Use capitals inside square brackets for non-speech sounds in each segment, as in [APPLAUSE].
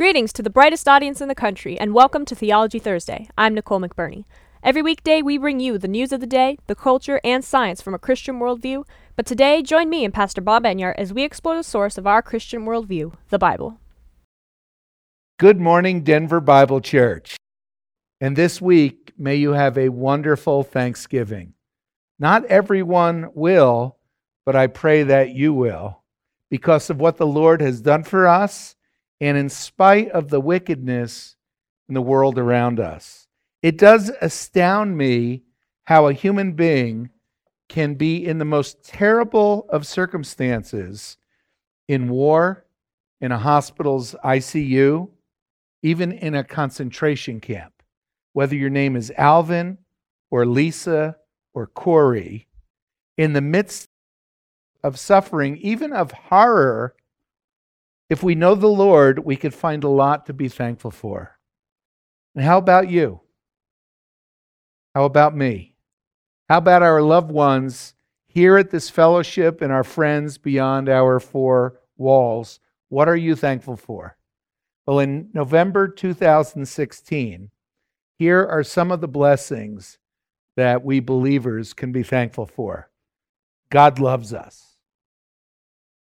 Greetings to the brightest audience in the country, and welcome to Theology Thursday. I'm Nicole McBurney. Every weekday, we bring you the news of the day, the culture, and science from a Christian worldview. But today, join me and Pastor Bob Enyart as we explore the source of our Christian worldview, the Bible. Good morning, Denver Bible Church. And this week, may you have a wonderful Thanksgiving. Not everyone will, but I pray that you will, because of what the Lord has done for us and in spite of the wickedness in the world around us. It does astound me how a human being can be in the most terrible of circumstances in war, in a hospital's ICU, even in a concentration camp. Whether your name is Alvin or Lisa or Corey, in the midst of suffering, even of horror, if we know the Lord, we could find a lot to be thankful for. And how about you? How about me? How about our loved ones here at this fellowship and our friends beyond our four walls? What are you thankful for? Well, in November 2016, here are some of the blessings that we believers can be thankful for. God loves us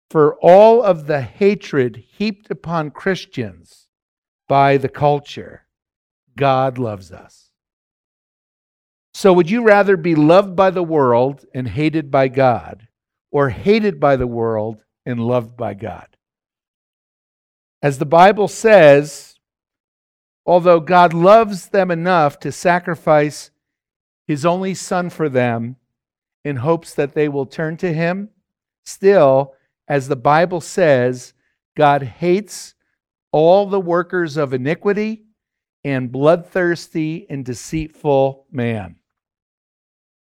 for all of the hatred heaped upon Christians by the culture, God loves us. So, would you rather be loved by the world and hated by God, or hated by the world and loved by God? As the Bible says, although God loves them enough to sacrifice his only Son for them in hopes that they will turn to him, still, as the Bible says, God hates all the workers of iniquity and bloodthirsty and deceitful man.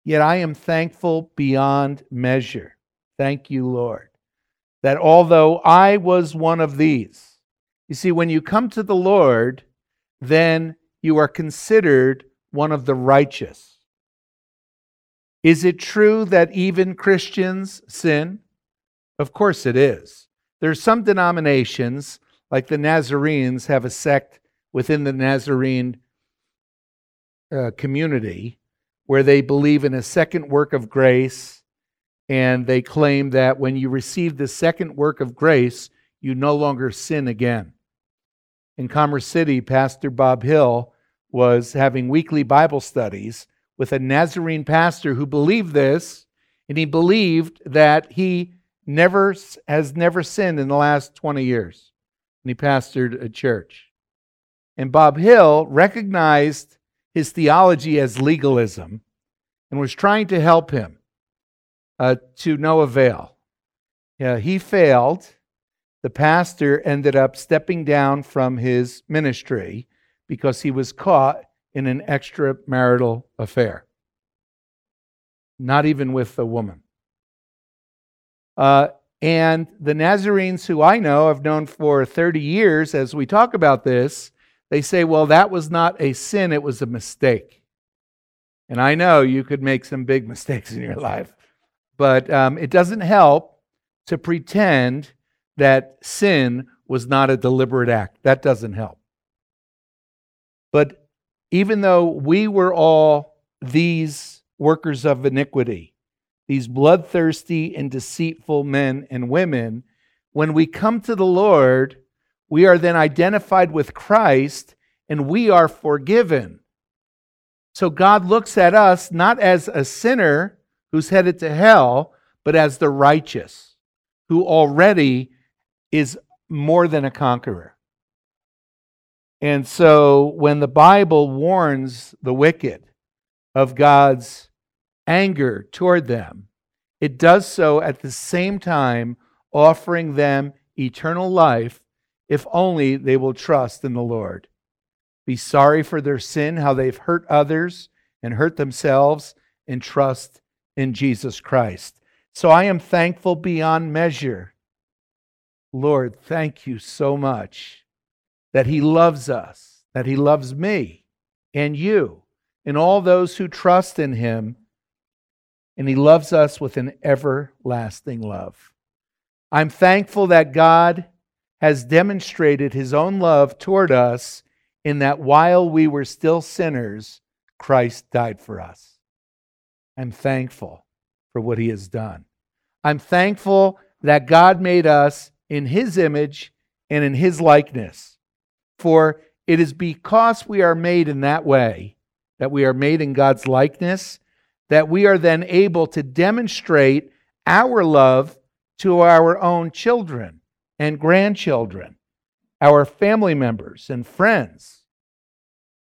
Yet I am thankful beyond measure. Thank you, Lord, that although I was one of these, you see, when you come to the Lord, then you are considered one of the righteous. Is it true that even Christians sin? Of course it is. There's some denominations, like the Nazarenes, have a sect within the Nazarene uh, community where they believe in a second work of grace, and they claim that when you receive the second work of grace, you no longer sin again. In Commerce City, Pastor Bob Hill was having weekly Bible studies with a Nazarene pastor who believed this, and he believed that he never has never sinned in the last 20 years. And he pastored a church. And Bob Hill recognized his theology as legalism and was trying to help him uh, to no avail. Yeah, he failed. The pastor ended up stepping down from his ministry because he was caught in an extramarital affair, not even with a woman. Uh, and the Nazarenes who I know, have known for 30 years, as we talk about this, they say, well, that was not a sin, it was a mistake. And I know you could make some big [LAUGHS] mistakes in your life, but um, it doesn't help to pretend that sin was not a deliberate act. That doesn't help. But even though we were all these workers of iniquity, these bloodthirsty and deceitful men and women, when we come to the Lord, we are then identified with Christ and we are forgiven. So God looks at us not as a sinner who's headed to hell, but as the righteous who already is more than a conqueror. And so when the Bible warns the wicked of God's anger toward them, it does so at the same time offering them eternal life if only they will trust in the Lord. Be sorry for their sin, how they've hurt others and hurt themselves, and trust in Jesus Christ. So I am thankful beyond measure. Lord, thank you so much that He loves us, that He loves me and you, and all those who trust in Him and He loves us with an everlasting love. I'm thankful that God has demonstrated his own love toward us in that while we were still sinners, Christ died for us. I'm thankful for what he has done. I'm thankful that God made us in his image and in his likeness. For it is because we are made in that way, that we are made in God's likeness, that we are then able to demonstrate our love to our own children and grandchildren, our family members and friends.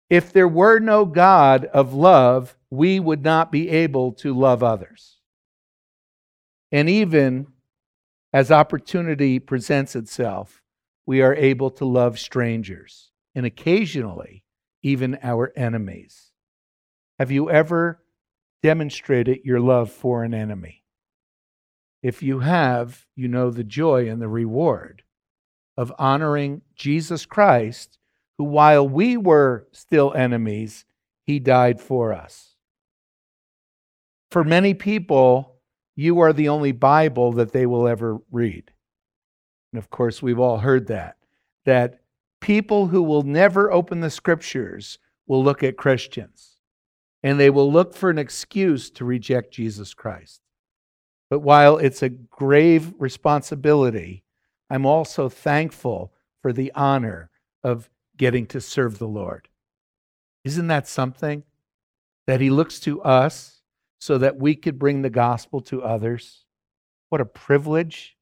If there were no God of love, we would not be able to love others. And even as opportunity presents itself, we are able to love strangers and occasionally even our enemies. Have you ever demonstrated your love for an enemy? If you have, you know the joy and the reward of honoring Jesus Christ, who, while we were still enemies, he died for us. For many people, you are the only Bible that they will ever read. And of course, we've all heard that, that people who will never open the scriptures will look at Christians and they will look for an excuse to reject Jesus Christ. But while it's a grave responsibility, I'm also thankful for the honor of getting to serve the Lord. Isn't that something? That He looks to us so that we could bring the gospel to others. What a privilege.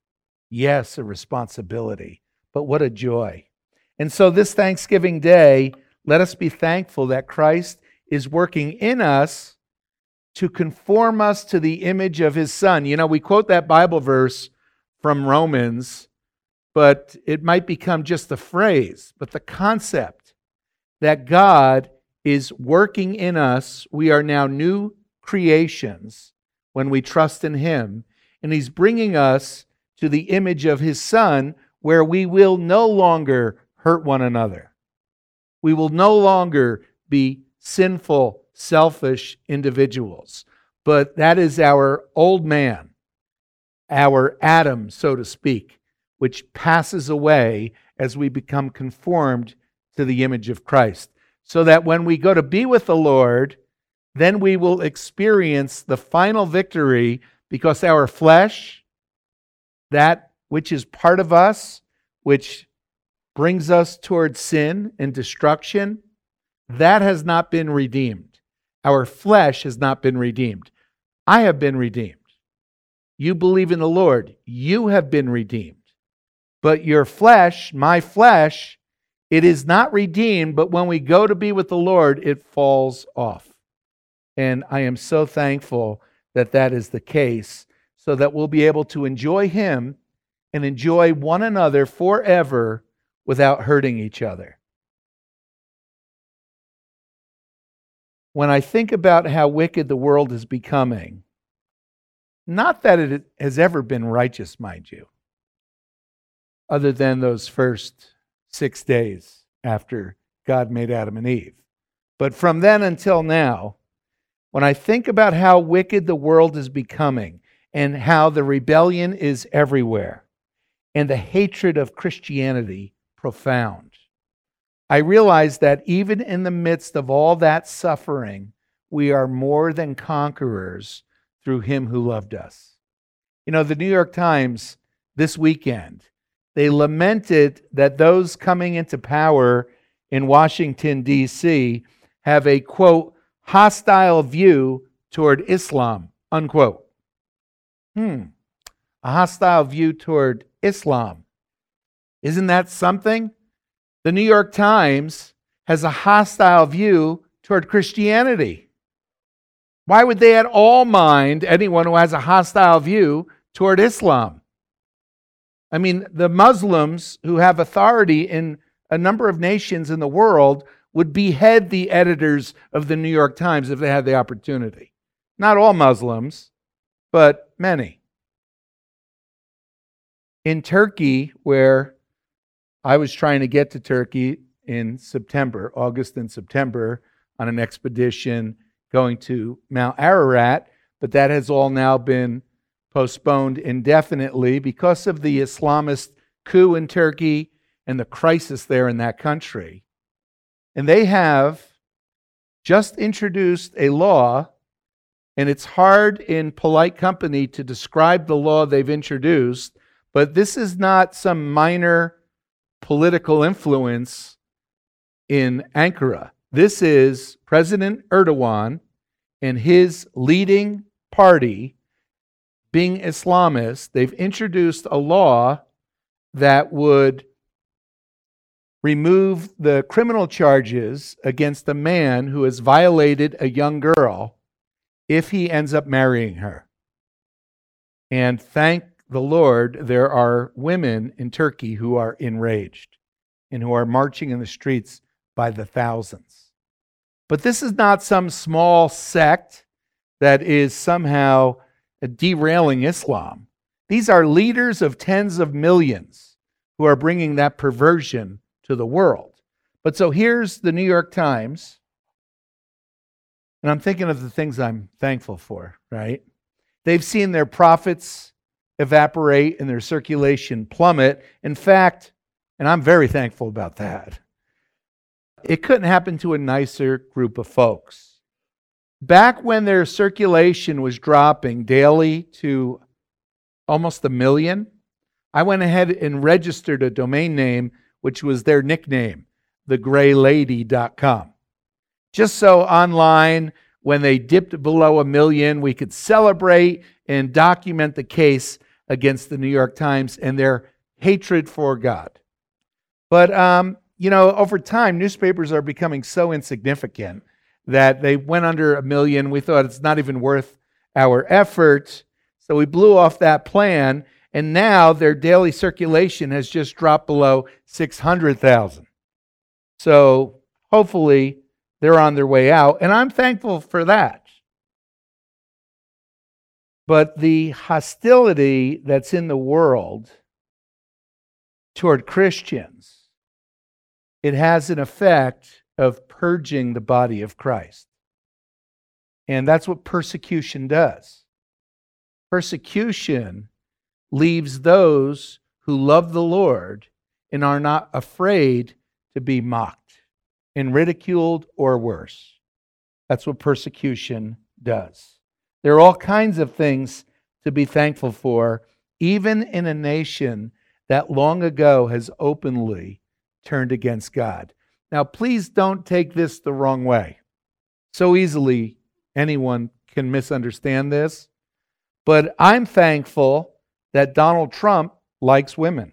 Yes, a responsibility, but what a joy. And so, this Thanksgiving Day, let us be thankful that Christ is working in us to conform us to the image of his Son. You know, we quote that Bible verse from Romans, but it might become just a phrase, but the concept that God is working in us, we are now new creations when we trust in him, and he's bringing us to the image of his Son, where we will no longer hurt one another. We will no longer be sinful, selfish individuals. But that is our old man, our Adam, so to speak, which passes away as we become conformed to the image of Christ. So that when we go to be with the Lord, then we will experience the final victory because our flesh, that which is part of us, which brings us towards sin and destruction, that has not been redeemed. Our flesh has not been redeemed. I have been redeemed. You believe in the Lord, you have been redeemed. But your flesh, my flesh, it is not redeemed, but when we go to be with the Lord, it falls off. And I am so thankful that that is the case, so that we'll be able to enjoy Him and enjoy one another forever without hurting each other. When I think about how wicked the world is becoming, not that it has ever been righteous, mind you, other than those first six days after God made Adam and Eve. But from then until now, when I think about how wicked the world is becoming and how the rebellion is everywhere and the hatred of Christianity profound. I realize that even in the midst of all that suffering, we are more than conquerors through him who loved us. You know, the New York Times this weekend, they lamented that those coming into power in Washington, D.C., have a quote, hostile view toward Islam, unquote. Hmm, a hostile view toward Islam. Isn't that something? The New York Times has a hostile view toward Christianity. Why would they at all mind anyone who has a hostile view toward Islam? I mean, the Muslims who have authority in a number of nations in the world would behead the editors of the New York Times if they had the opportunity. Not all Muslims, but many. In Turkey, where I was trying to get to Turkey in September, August and September, on an expedition going to Mount Ararat, but that has all now been postponed indefinitely because of the Islamist coup in Turkey and the crisis there in that country. And they have just introduced a law, and it's hard in polite company to describe the law they've introduced, but this is not some minor political influence in Ankara. This is President Erdogan and his leading party being Islamist. They've introduced a law that would remove the criminal charges against a man who has violated a young girl if he ends up marrying her. And thank the Lord, there are women in Turkey who are enraged and who are marching in the streets by the thousands. But this is not some small sect that is somehow derailing Islam. These are leaders of tens of millions who are bringing that perversion to the world. But so here's the New York Times, and I'm thinking of the things I'm thankful for, right? They've seen their profits evaporate and their circulation plummet. In fact, and I'm very thankful about that, it couldn't happen to a nicer group of folks. Back when their circulation was dropping daily to almost a million, I went ahead and registered a domain name, which was their nickname, thegraylady.com. Just so online, when they dipped below a million, we could celebrate and document the case against the New York Times and their hatred for God. But, um, you know, over time, newspapers are becoming so insignificant that they went under a million. We thought it's not even worth our effort. So we blew off that plan. And now their daily circulation has just dropped below 600,000. So hopefully they're on their way out. And I'm thankful for that. But the hostility that's in the world toward Christians, it has an effect of purging the body of Christ. And that's what persecution does. Persecution leaves those who love the Lord and are not afraid to be mocked and ridiculed or worse. That's what persecution does. There are all kinds of things to be thankful for, even in a nation that long ago has openly turned against God. Now, please don't take this the wrong way. So easily anyone can misunderstand this. But I'm thankful that Donald Trump likes women.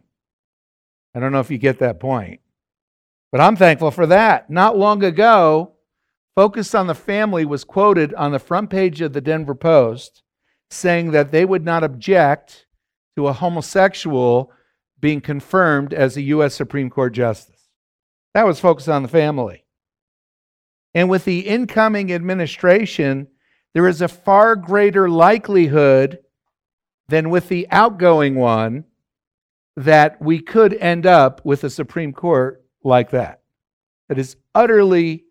I don't know if you get that point. But I'm thankful for that. Not long ago, Focus on the Family was quoted on the front page of the Denver Post saying that they would not object to a homosexual being confirmed as a U.S. Supreme Court justice. That was focused on the family. And with the incoming administration, there is a far greater likelihood than with the outgoing one that we could end up with a Supreme Court like that. That is utterly,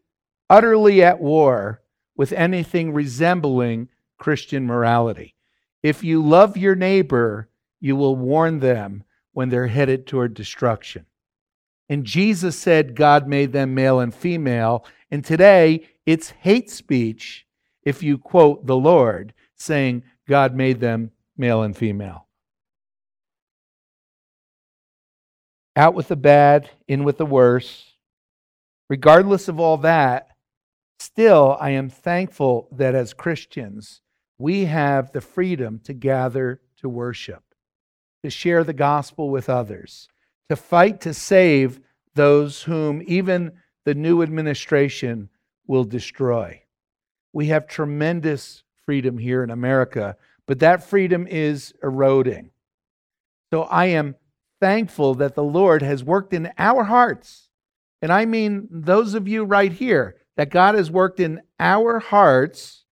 utterly at war with anything resembling Christian morality. If you love your neighbor, you will warn them when they're headed toward destruction. And Jesus said God made them male and female. And today it's hate speech if you quote the Lord saying God made them male and female. Out with the bad, in with the worse. Regardless of all that, still I am thankful that as Christians, we have the freedom to gather to worship, to share the gospel with others to fight to save those whom even the new administration will destroy. We have tremendous freedom here in America, but that freedom is eroding. So I am thankful that the Lord has worked in our hearts. And I mean those of you right here, that God has worked in our hearts,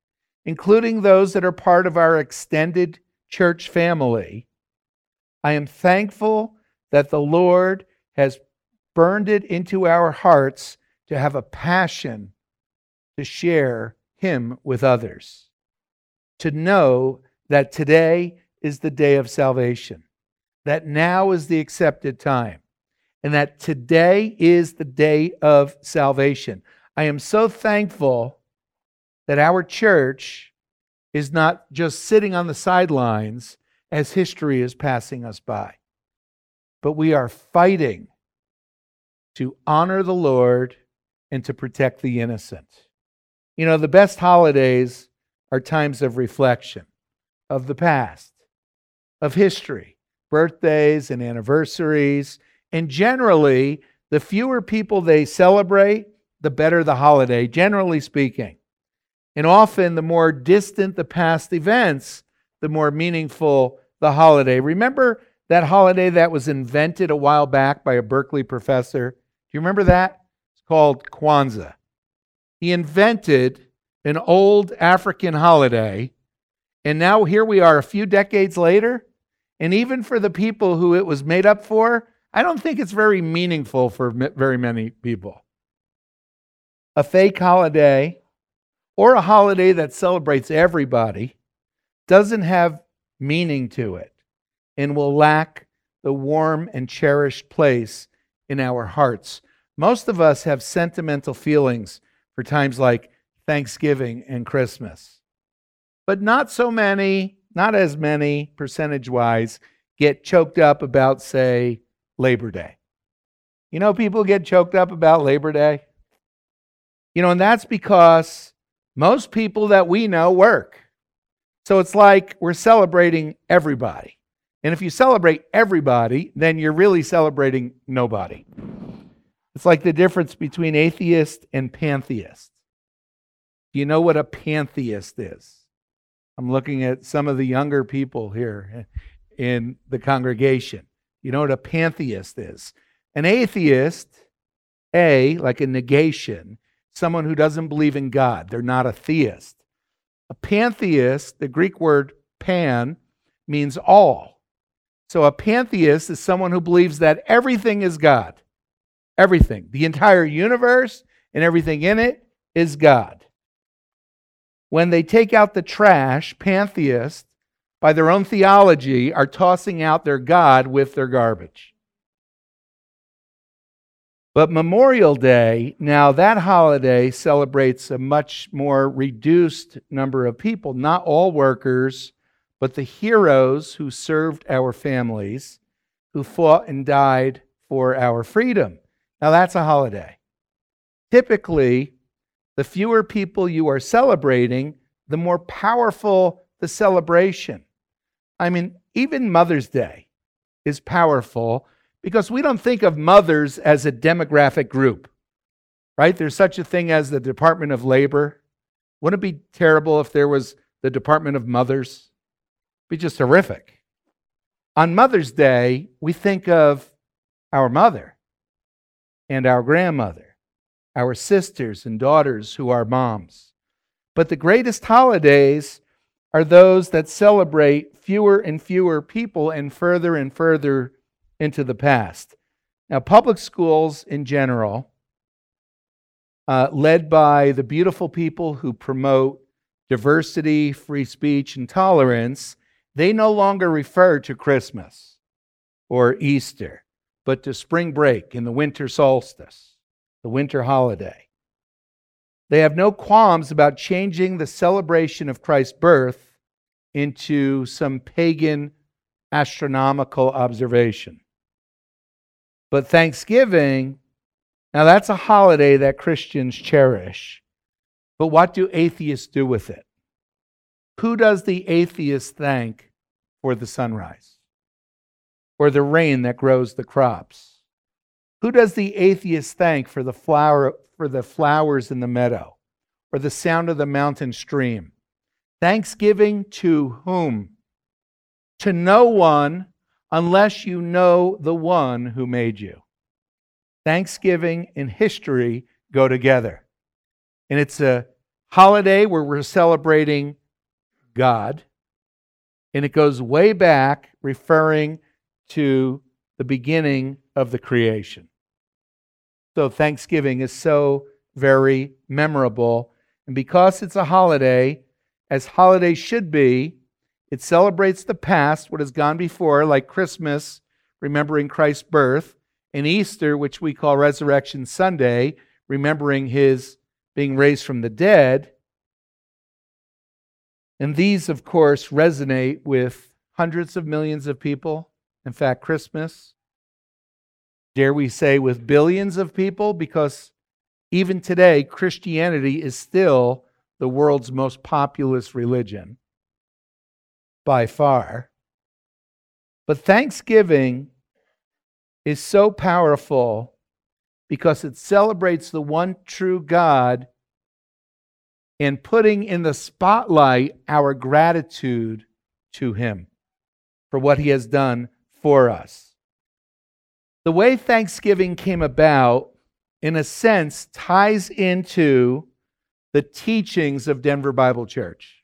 including those that are part of our extended church family. I am thankful that the Lord has burned it into our hearts to have a passion to share Him with others, to know that today is the day of salvation. that now is the accepted time and that today is the day of salvation. I am so thankful that our church is not just sitting on the sidelines as history is passing us by, but we are fighting to honor the Lord and to protect the innocent. You know, the best holidays are times of reflection of the past, of history, birthdays and anniversaries. And generally, the fewer people they celebrate, the better the holiday, generally speaking. And often, the more distant the past events, the more meaningful the holiday. Remember that holiday that was invented a while back by a Berkeley professor? Do you remember that? It's called Kwanzaa. He invented an old African holiday, and now here we are a few decades later. And even for the people who it was made up for, I don't think it's very meaningful for very many people. A fake holiday or a holiday that celebrates everybody doesn't have meaning to it and will lack the warm and cherished place in our hearts. Most of us have sentimental feelings for times like Thanksgiving and Christmas, but not so many, not as many percentage wise, get choked up about, say, Labor Day. You know, people get choked up about Labor Day. You know, and that's because most people that we know work. So it's like we're celebrating everybody. And if you celebrate everybody, then you're really celebrating nobody. It's like the difference between atheist and pantheist. Do you know what a pantheist is? I'm looking at some of the younger people here in the congregation. You know what a pantheist is? An atheist, A, like a negation, someone who doesn't believe in God. They're not a theist. A pantheist, the Greek word pan, means all. So a pantheist is someone who believes that everything is God. Everything. The entire universe and everything in it is God. When they take out the trash, pantheists, by their own theology, are tossing out their God with their garbage. But Memorial Day, now that holiday celebrates a much more reduced number of people, not all workers, but the heroes who served our families, who fought and died for our freedom. Now that's a holiday. Typically, the fewer people you are celebrating, the more powerful the celebration. I mean, even Mother's Day is powerful because we don't think of mothers as a demographic group, right? There's such a thing as the Department of Labor. Wouldn't it be terrible if there was the Department of Mothers? It'd be just horrific. On Mother's Day, we think of our mother and our grandmother, our sisters and daughters who are moms. But the greatest holidays are those that celebrate fewer and fewer people and further and further into the past. Now, public schools in general, uh, led by the beautiful people who promote diversity, free speech, and tolerance, they no longer refer to Christmas or Easter, but to spring break and the winter solstice, the winter holiday. They have no qualms about changing the celebration of Christ's birth into some pagan astronomical observation. But Thanksgiving, now that's a holiday that Christians cherish. But what do atheists do with it? Who does the atheist thank for the sunrise or the rain that grows the crops? Who does the atheist thank for the flower for the flowers in the meadow or the sound of the mountain stream? Thanksgiving to whom? To no one unless you know the one who made you. Thanksgiving and history go together. And it's a holiday where we're celebrating God. And it goes way back, referring to the beginning of the creation. So Thanksgiving is so very memorable. And because it's a holiday, as holidays should be, It celebrates the past, what has gone before, like Christmas, remembering Christ's birth, and Easter, which we call Resurrection Sunday, remembering his being raised from the dead. And these, of course, resonate with hundreds of millions of people. In fact, Christmas, dare we say, with billions of people, because even today, Christianity is still the world's most populous religion by far. But Thanksgiving is so powerful because it celebrates the one true God and putting in the spotlight our gratitude to Him for what He has done for us. The way Thanksgiving came about, in a sense, ties into the teachings of Denver Bible Church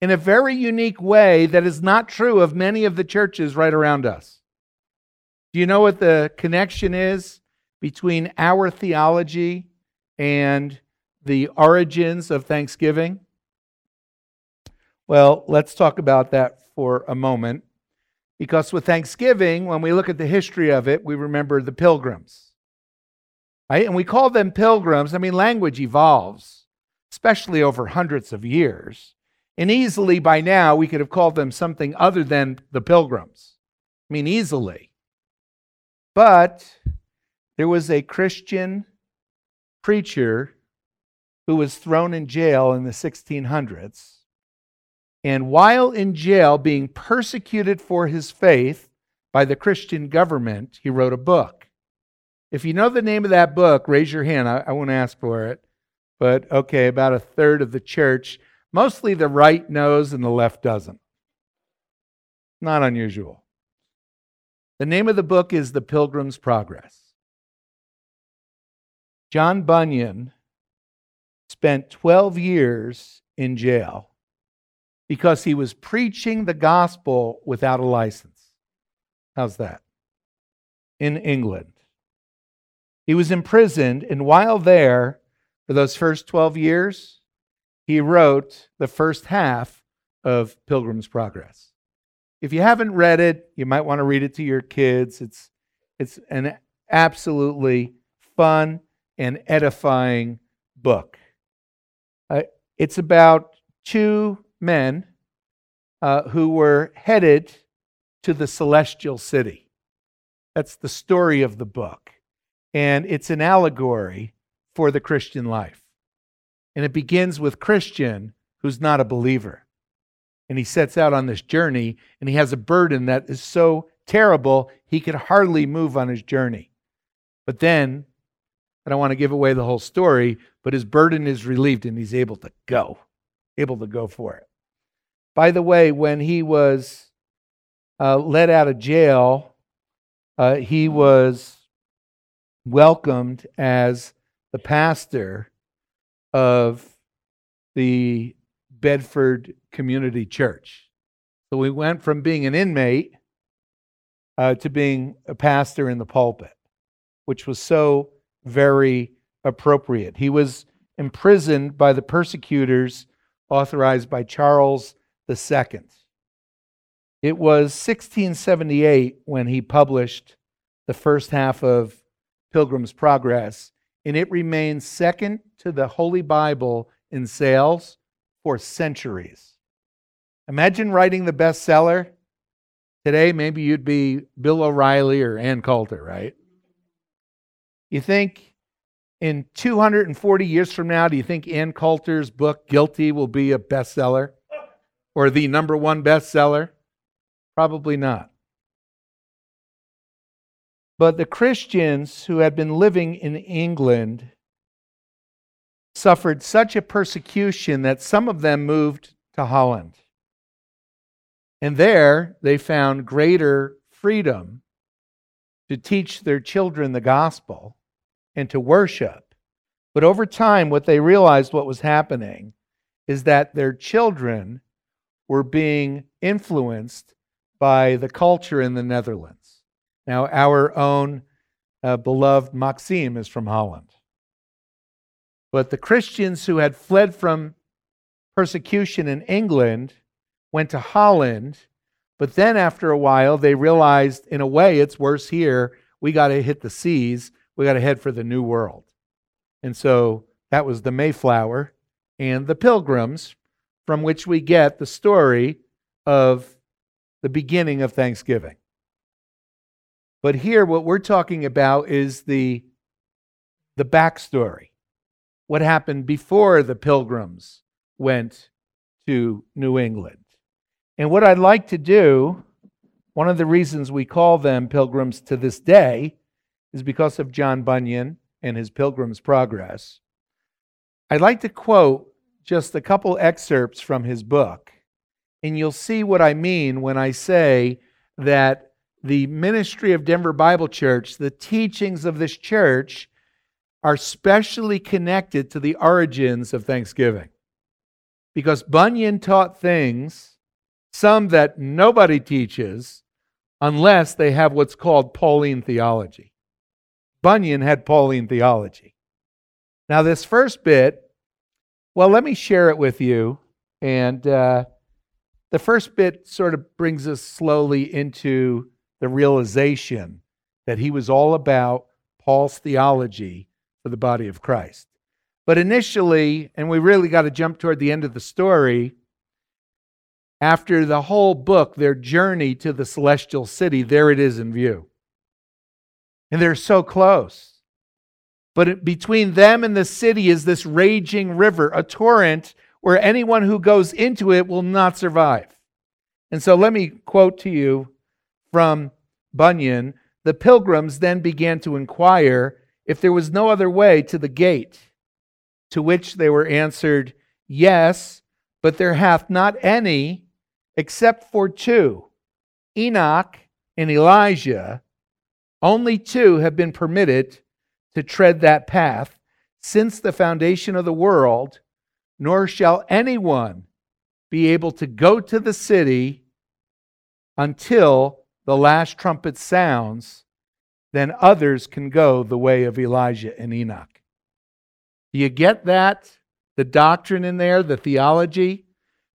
in a very unique way that is not true of many of the churches right around us. Do you know what the connection is between our theology and the origins of Thanksgiving? Well, let's talk about that for a moment. Because with Thanksgiving, when we look at the history of it, we remember the pilgrims. Right? And we call them pilgrims. I mean, language evolves, especially over hundreds of years. And easily by now, we could have called them something other than the pilgrims. I mean, easily. But there was a Christian preacher who was thrown in jail in the 1600s. And while in jail, being persecuted for his faith by the Christian government, he wrote a book. If you know the name of that book, raise your hand. I, I won't ask for it. But okay, about a third of the church Mostly the right knows and the left doesn't. Not unusual. The name of the book is The Pilgrim's Progress. John Bunyan spent 12 years in jail because he was preaching the gospel without a license. How's that? In England. He was imprisoned, and while there, for those first 12 years, he wrote the first half of Pilgrim's Progress. If you haven't read it, you might want to read it to your kids. It's, it's an absolutely fun and edifying book. Uh, it's about two men uh, who were headed to the celestial city. That's the story of the book. And it's an allegory for the Christian life. And it begins with Christian, who's not a believer. And he sets out on this journey, and he has a burden that is so terrible, he could hardly move on his journey. But then, I don't want to give away the whole story, but his burden is relieved and he's able to go, able to go for it. By the way, when he was uh, let out of jail, uh, he was welcomed as the pastor of the Bedford Community Church. So we went from being an inmate uh, to being a pastor in the pulpit, which was so very appropriate. He was imprisoned by the persecutors authorized by Charles II. It was 1678 when he published the first half of Pilgrim's Progress, and it remains second to the Holy Bible in sales for centuries. Imagine writing the bestseller. Today, maybe you'd be Bill O'Reilly or Ann Coulter, right? You think in 240 years from now, do you think Ann Coulter's book, Guilty, will be a bestseller or the number one bestseller? Probably not. But the Christians who had been living in England suffered such a persecution that some of them moved to Holland. And there they found greater freedom to teach their children the gospel and to worship. But over time, what they realized what was happening is that their children were being influenced by the culture in the Netherlands. Now, our own uh, beloved Maxime is from Holland. But the Christians who had fled from persecution in England went to Holland, but then after a while they realized, in a way, it's worse here. We got to hit the seas. We got to head for the New World. And so that was the Mayflower and the Pilgrims, from which we get the story of the beginning of Thanksgiving. But here, what we're talking about is the, the backstory. What happened before the pilgrims went to New England. And what I'd like to do, one of the reasons we call them pilgrims to this day, is because of John Bunyan and his Pilgrim's Progress. I'd like to quote just a couple excerpts from his book, and you'll see what I mean when I say that the ministry of Denver Bible Church, the teachings of this church, are specially connected to the origins of Thanksgiving. Because Bunyan taught things, some that nobody teaches, unless they have what's called Pauline theology. Bunyan had Pauline theology. Now, this first bit, well, let me share it with you. And uh, the first bit sort of brings us slowly into the realization that he was all about Paul's theology for the body of Christ. But initially, and we really got to jump toward the end of the story, after the whole book, their journey to the celestial city, there it is in view. And they're so close. But between them and the city is this raging river, a torrent where anyone who goes into it will not survive. And so let me quote to you from Bunyan, the pilgrims then began to inquire if there was no other way to the gate, to which they were answered, Yes, but there hath not any except for two Enoch and Elijah. Only two have been permitted to tread that path since the foundation of the world, nor shall anyone be able to go to the city until the last trumpet sounds, then others can go the way of Elijah and Enoch. Do you get that? The doctrine in there, the theology?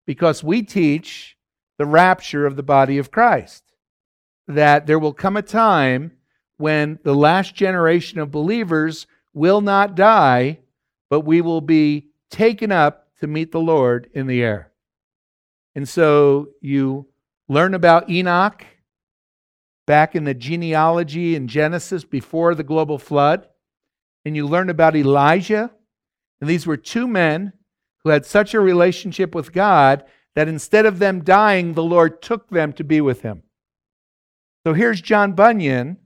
Because we teach the rapture of the body of Christ. That there will come a time when the last generation of believers will not die, but we will be taken up to meet the Lord in the air. And so you learn about Enoch back in the genealogy in Genesis before the global flood. And you learn about Elijah. And these were two men who had such a relationship with God that instead of them dying, the Lord took them to be with him. So here's John Bunyan.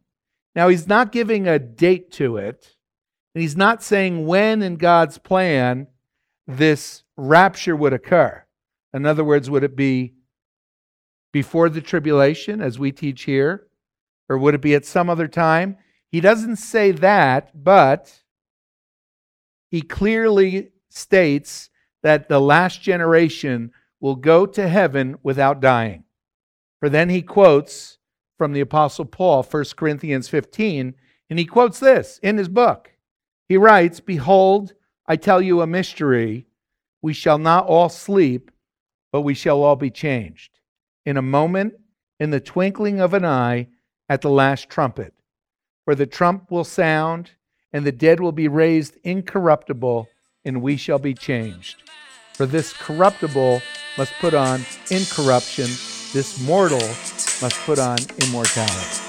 Now, he's not giving a date to it, and he's not saying when in God's plan this rapture would occur. In other words, would it be before the tribulation, as we teach here? Or would it be at some other time? He doesn't say that, but he clearly states that the last generation will go to heaven without dying. For then he quotes from the Apostle Paul, 1 Corinthians 15, and he quotes this in his book. He writes, Behold, I tell you a mystery. We shall not all sleep, but we shall all be changed. In a moment, in the twinkling of an eye, at the last trumpet. For the trump will sound, and the dead will be raised incorruptible, and we shall be changed. For this corruptible must put on incorruption, this mortal must put on immortality.